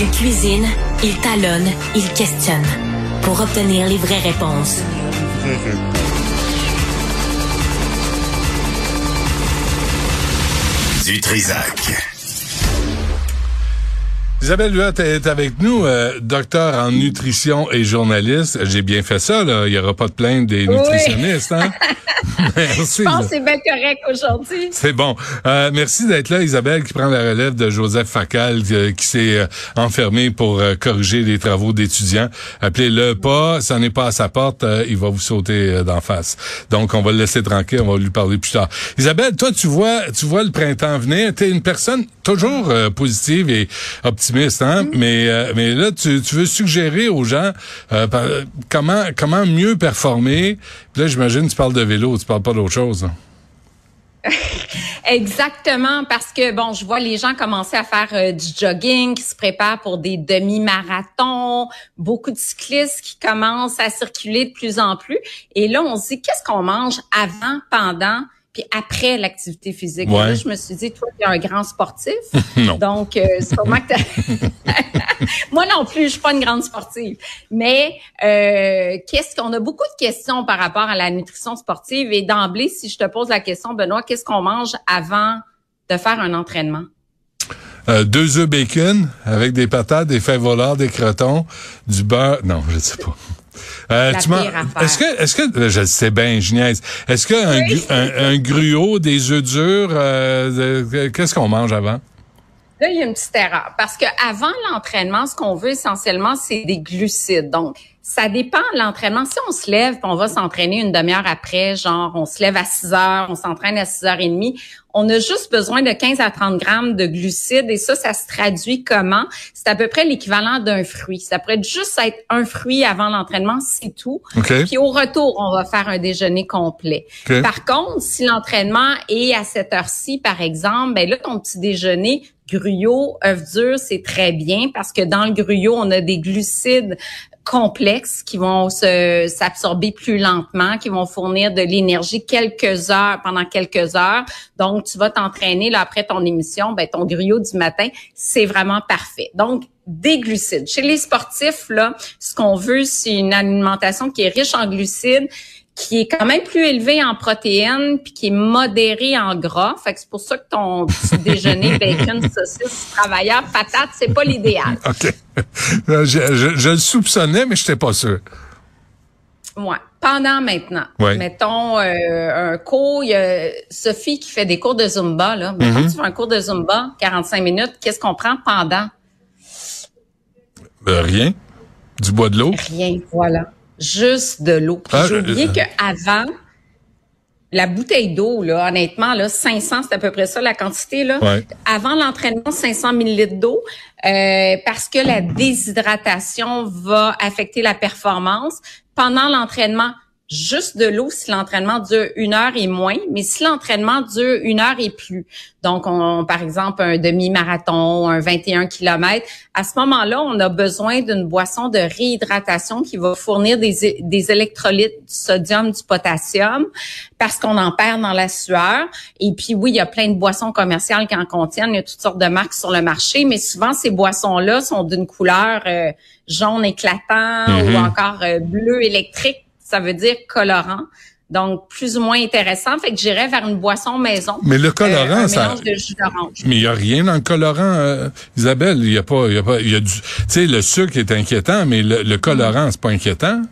Il cuisine, il talonne, il questionne pour obtenir les vraies réponses. Du Trisac. Isabelle Huot est avec nous, euh, docteur en nutrition et journaliste. J'ai bien fait ça, là. Il n'y aura pas de plainte des nutritionnistes, hein? merci. Je pense que c'est bien correct aujourd'hui. C'est bon. Euh, merci d'être là, Isabelle, qui prend la relève de Joseph Facal, euh, qui s'est enfermé pour corriger les travaux d'étudiants. Appelez-le pas, ça n'est pas à sa porte, il va vous sauter d'en face. Donc, on va le laisser tranquille, on va lui parler plus tard. Isabelle, toi, tu vois, tu vois le printemps venir. Tu es une personne toujours positive et optimiste Hein? Mm-hmm. Mais euh, mais là, tu, tu, veux suggérer aux gens euh, comment comment mieux performer? Puis là, j'imagine tu parles de vélo, tu parles pas d'autre chose. Hein? Exactement, parce que bon, je vois les gens commencer à faire euh, du jogging, qui se préparent pour des demi-marathons, beaucoup de cyclistes qui commencent à circuler de plus en plus. Et là, on se dit, qu'est-ce qu'on mange avant, pendant après l'activité physique. je me suis dit, toi, tu es un grand sportif. non. Donc, euh, sûrement que Moi non plus, je suis pas une grande sportive. Mais euh, qu'est-ce qu'on a beaucoup de questions par rapport à la nutrition sportive. Et d'emblée, si je te pose la question, Benoît, qu'est-ce qu'on mange avant de faire un entraînement? Euh, deux œufs bacon avec des patates, des fèves voleurs, des crotons, du beurre. Non, je ne sais pas. Euh, est-ce que, est-ce que, je sais bien, je Est-ce qu'un un, gruau, des œufs durs, euh, qu'est-ce qu'on mange avant? Là, il y a une petite erreur parce que avant l'entraînement, ce qu'on veut essentiellement, c'est des glucides. Donc, ça dépend de l'entraînement. Si on se lève, on va s'entraîner une demi-heure après, genre on se lève à 6 heures, on s'entraîne à 6 heures et demie, on a juste besoin de 15 à 30 grammes de glucides et ça, ça se traduit comment? C'est à peu près l'équivalent d'un fruit. Ça pourrait juste être un fruit avant l'entraînement, c'est tout. Puis au retour, on va faire un déjeuner complet. Par contre, si l'entraînement est à cette heure-ci, par exemple, ben là, ton petit déjeuner, gruyot, œuf dur, c'est très bien parce que dans le gruyot, on a des glucides complexes qui vont s'absorber plus lentement, qui vont fournir de l'énergie quelques heures pendant quelques heures. Donc tu vas t'entraîner là après ton émission, ben ton gruyot du matin, c'est vraiment parfait. Donc des glucides. Chez les sportifs là, ce qu'on veut c'est une alimentation qui est riche en glucides qui est quand même plus élevé en protéines puis qui est modéré en gras. Fait que c'est pour ça que ton petit déjeuner bacon, saucisse, travailleur, patate, c'est pas l'idéal. OK. Je, je, le soupçonnais, mais je n'étais pas sûr. Ouais. Pendant maintenant, mettons euh, un cours, il y a Sophie qui fait des cours de Zumba. Là. Mettons mm-hmm. tu fais un cours de Zumba, 45 minutes, qu'est-ce qu'on prend pendant? Euh, rien. Du bois de l'eau? Rien, voilà juste de l'eau. Ah, j'ai oublié qu'avant, la bouteille d'eau, là, honnêtement, là, 500, c'est à peu près ça la quantité. Là. Avant l'entraînement, 500 millilitres d'eau, euh, parce que la déshydratation va affecter la performance. Pendant l'entraînement, juste de l'eau si l'entraînement dure une heure et moins, mais si l'entraînement dure une heure et plus, donc on, par exemple un demi-marathon, un 21 km, à ce moment-là, on a besoin d'une boisson de réhydratation qui va fournir des, des électrolytes, du sodium, du potassium, parce qu'on en perd dans la sueur. Et puis oui, il y a plein de boissons commerciales qui en contiennent, il y a toutes sortes de marques sur le marché, mais souvent ces boissons-là sont d'une couleur euh, jaune éclatant ou mm-hmm. encore euh, bleu électrique ça veut dire colorant. Donc, plus ou moins intéressant. Fait que j'irais vers une boisson maison. Mais le colorant, euh, ça. De jus Mais il y a rien dans le colorant, euh, Isabelle. Il y a pas, il y a pas, il y a du, tu sais, le sucre est inquiétant, mais le, le colorant, c'est pas inquiétant.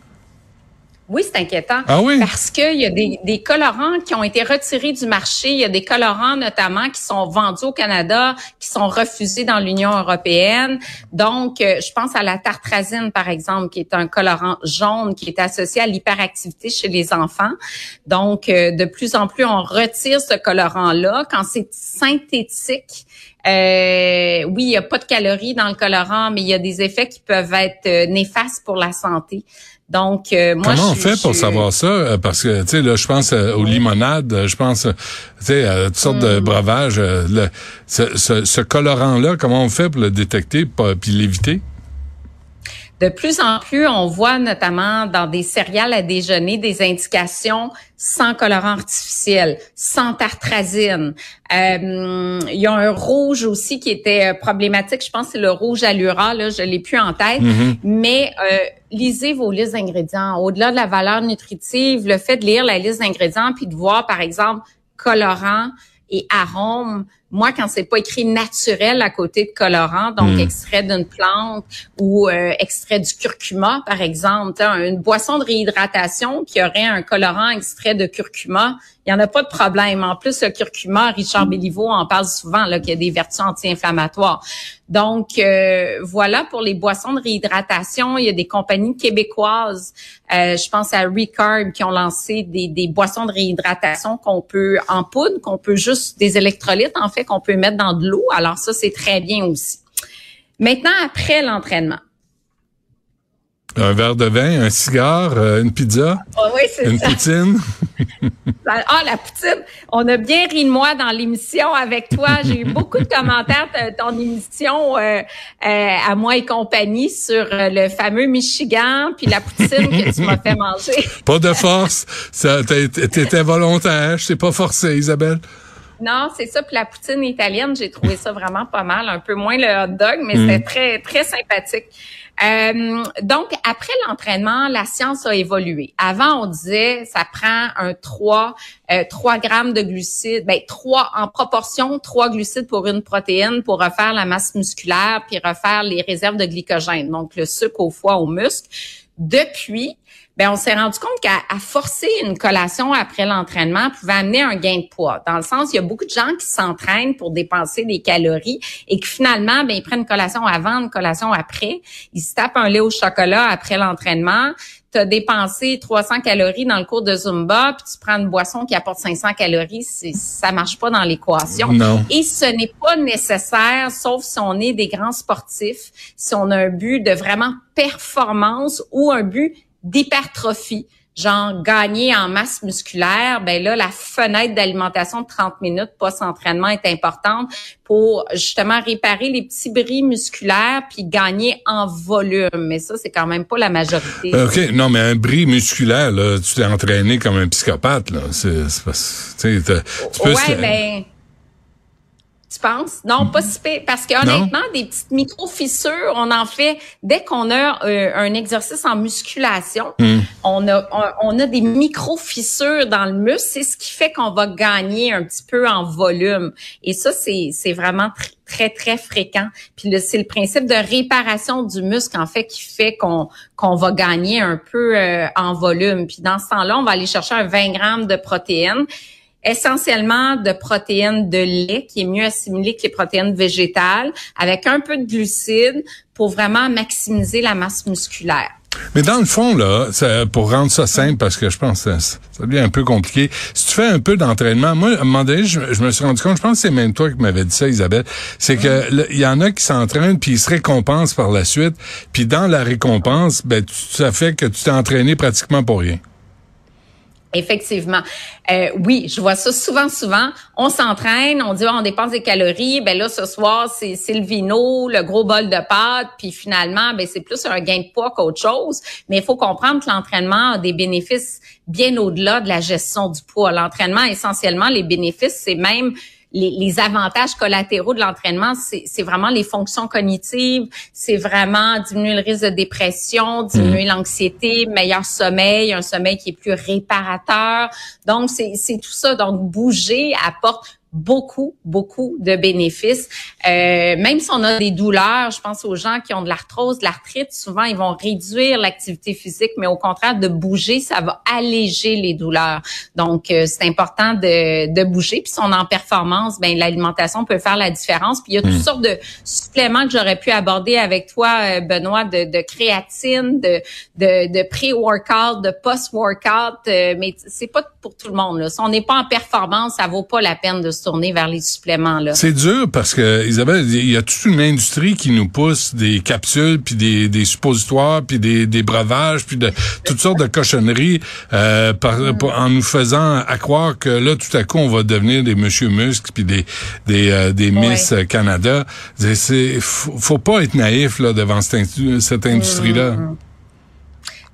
Oui, c'est inquiétant. Ah oui? Parce qu'il y a des, des, colorants qui ont été retirés du marché. Il y a des colorants notamment qui sont vendus au Canada, qui sont refusés dans l'Union européenne. Donc, euh, je pense à la tartrazine, par exemple, qui est un colorant jaune qui est associé à l'hyperactivité chez les enfants. Donc, euh, de plus en plus, on retire ce colorant-là. Quand c'est synthétique, euh, oui, il n'y a pas de calories dans le colorant, mais il y a des effets qui peuvent être néfastes pour la santé. Donc, euh, moi, Comment on fait pour savoir ça? Euh, parce que, tu sais, là, je pense euh, aux limonades, je pense, tu sais, à toutes sortes de mm. breuvages. ce, ce, colorant-là, comment on fait pour le détecter puis l'éviter? De plus en plus, on voit notamment dans des céréales à déjeuner des indications sans colorant artificiel, sans tartrazine. Euh, il y a un rouge aussi qui était euh, problématique. Je pense que c'est le rouge allura. Là, je l'ai plus en tête. Mm-hmm. Mais euh, lisez vos listes d'ingrédients. Au-delà de la valeur nutritive, le fait de lire la liste d'ingrédients puis de voir, par exemple, colorant et arôme, moi, quand c'est pas écrit naturel à côté de colorant, donc Mm. extrait d'une plante ou euh, extrait du curcuma, par exemple, une boisson de réhydratation qui aurait un colorant extrait de curcuma, il y en a pas de problème. En plus, le curcuma, Richard Béliveau en parle souvent, là, qu'il y a des vertus anti-inflammatoires. Donc, euh, voilà pour les boissons de réhydratation. Il y a des compagnies québécoises, euh, je pense à Recarb, qui ont lancé des, des boissons de réhydratation qu'on peut en poudre, qu'on peut juste des électrolytes, en fait, qu'on peut mettre dans de l'eau. Alors ça, c'est très bien aussi. Maintenant, après l'entraînement. Un verre de vin, un cigare, euh, une pizza, Ah oui, une ça. poutine. Ah, la poutine. On a bien ri de moi dans l'émission avec toi. J'ai eu beaucoup de commentaires de ton émission euh, euh, à moi et compagnie sur le fameux Michigan puis la poutine que tu m'as fait manger. Pas de force. T'es- t'étais volontaire. Je t'ai pas forcé, Isabelle. Non, c'est ça. Puis la poutine italienne, j'ai trouvé ça vraiment pas mal. Un peu moins le hot dog, mais c'était très, très sympathique. Euh, donc, après l'entraînement, la science a évolué. Avant, on disait, ça prend un 3, euh, 3 grammes de glucides, ben 3 en proportion, 3 glucides pour une protéine pour refaire la masse musculaire puis refaire les réserves de glycogène, donc le sucre au foie, au muscle. Depuis, ben on s'est rendu compte qu'à forcer une collation après l'entraînement pouvait amener un gain de poids. Dans le sens, il y a beaucoup de gens qui s'entraînent pour dépenser des calories et que finalement, ben ils prennent une collation avant, une collation après. Ils se tapent un lait au chocolat après l'entraînement. Tu as dépensé 300 calories dans le cours de Zumba, puis tu prends une boisson qui apporte 500 calories, ça marche pas dans l'équation. Et ce n'est pas nécessaire, sauf si on est des grands sportifs, si on a un but de vraiment performance ou un but d'hypertrophie, genre gagner en masse musculaire, ben là, la fenêtre d'alimentation de 30 minutes post-entraînement est importante pour justement réparer les petits bris musculaires puis gagner en volume. Mais ça, c'est quand même pas la majorité. OK, non, mais un bris musculaire, là, tu t'es entraîné comme un psychopathe, là. C'est, tu peux ouais, ben. Tu penses? Non, pas si pire. Parce que honnêtement, des petites micro-fissures, on en fait dès qu'on a euh, un exercice en musculation, Hmm. on a on, on a des micro-fissures dans le muscle. C'est ce qui fait qu'on va gagner un petit peu en volume. Et ça, c'est vraiment tr- très très fréquent. Puis c'est le principe de réparation du muscle en fait qui fait qu'on qu'on va gagner un peu euh, en volume. Puis dans ce temps-là, on va aller chercher un 20 grammes de protéines essentiellement de protéines de lait qui est mieux assimilé que les protéines végétales avec un peu de glucides pour vraiment maximiser la masse musculaire. Mais dans le fond, là, ça- pour rendre ça simple, parce que je pense que ça, ça devient un peu compliqué, si tu fais un peu d'entraînement, moi, à un moment donné, je, je me suis rendu compte, je pense que c'est même toi qui m'avais dit ça, Isabelle, c'est que il y en a qui s'entraînent, puis ils se récompensent par la suite, puis dans la récompense, ben, tu- ça fait que tu t'es entraîné pratiquement pour rien. Effectivement. Euh, oui, je vois ça souvent, souvent. On s'entraîne, on dit Ah, on dépense des calories, ben là ce soir c'est c'est le vino, le gros bol de pâtes, puis finalement ben c'est plus un gain de poids qu'autre chose. Mais il faut comprendre que l'entraînement a des bénéfices bien au-delà de la gestion du poids. L'entraînement essentiellement les bénéfices c'est même les, les avantages collatéraux de l'entraînement, c'est vraiment les fonctions cognitives, c'est vraiment diminuer le risque de dépression, diminuer l'anxiété, meilleur sommeil, un sommeil qui est plus réparateur. Donc, c'est c'est tout ça. Donc, bouger apporte beaucoup, beaucoup de bénéfices. Euh, même si on a des douleurs, je pense aux gens qui ont de l'arthrose, de l'arthrite, souvent ils vont réduire l'activité physique, mais au contraire de bouger, ça va alléger les douleurs. Donc euh, c'est important de, de bouger. Puis si on est en performance, ben l'alimentation peut faire la différence. Puis il y a toutes sortes de suppléments que j'aurais pu aborder avec toi, euh, Benoît, de, de créatine, de, de, de pré-workout, de post-workout, euh, mais c'est pas pour tout le monde. Là. Si on n'est pas en performance, ça vaut pas la peine de se tourner vers les suppléments là. C'est dur parce que Isabelle, il y a toute une industrie qui nous pousse des capsules puis des, des suppositoires puis des, des breuvages puis de toutes sortes de cochonneries euh, par, mm. en nous faisant à croire que là tout à coup on va devenir des Monsieur Musk puis des des, euh, des Miss Canada. C'est faut, pas être naïf là devant cette, cette industrie là. Mm.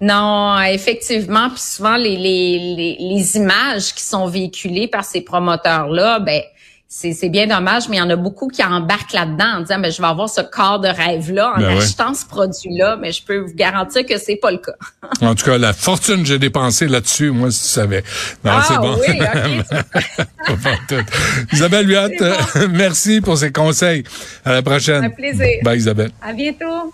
Non, effectivement, puis souvent les, les, les, images qui sont véhiculées par ces promoteurs-là, ben c'est bien dommage, mais il y en a beaucoup qui embarquent là-dedans en disant ben, je vais avoir ce corps de rêve-là en ben achetant ce produit-là, mais je peux vous garantir que c'est pas le cas. en tout cas, la fortune que j'ai dépensée là-dessus, moi, si tu savais. Non, ah, c'est bon. Oui, Isabelle Huot, merci pour ces conseils. À la prochaine. Un plaisir. Bye, Isabelle. À bientôt.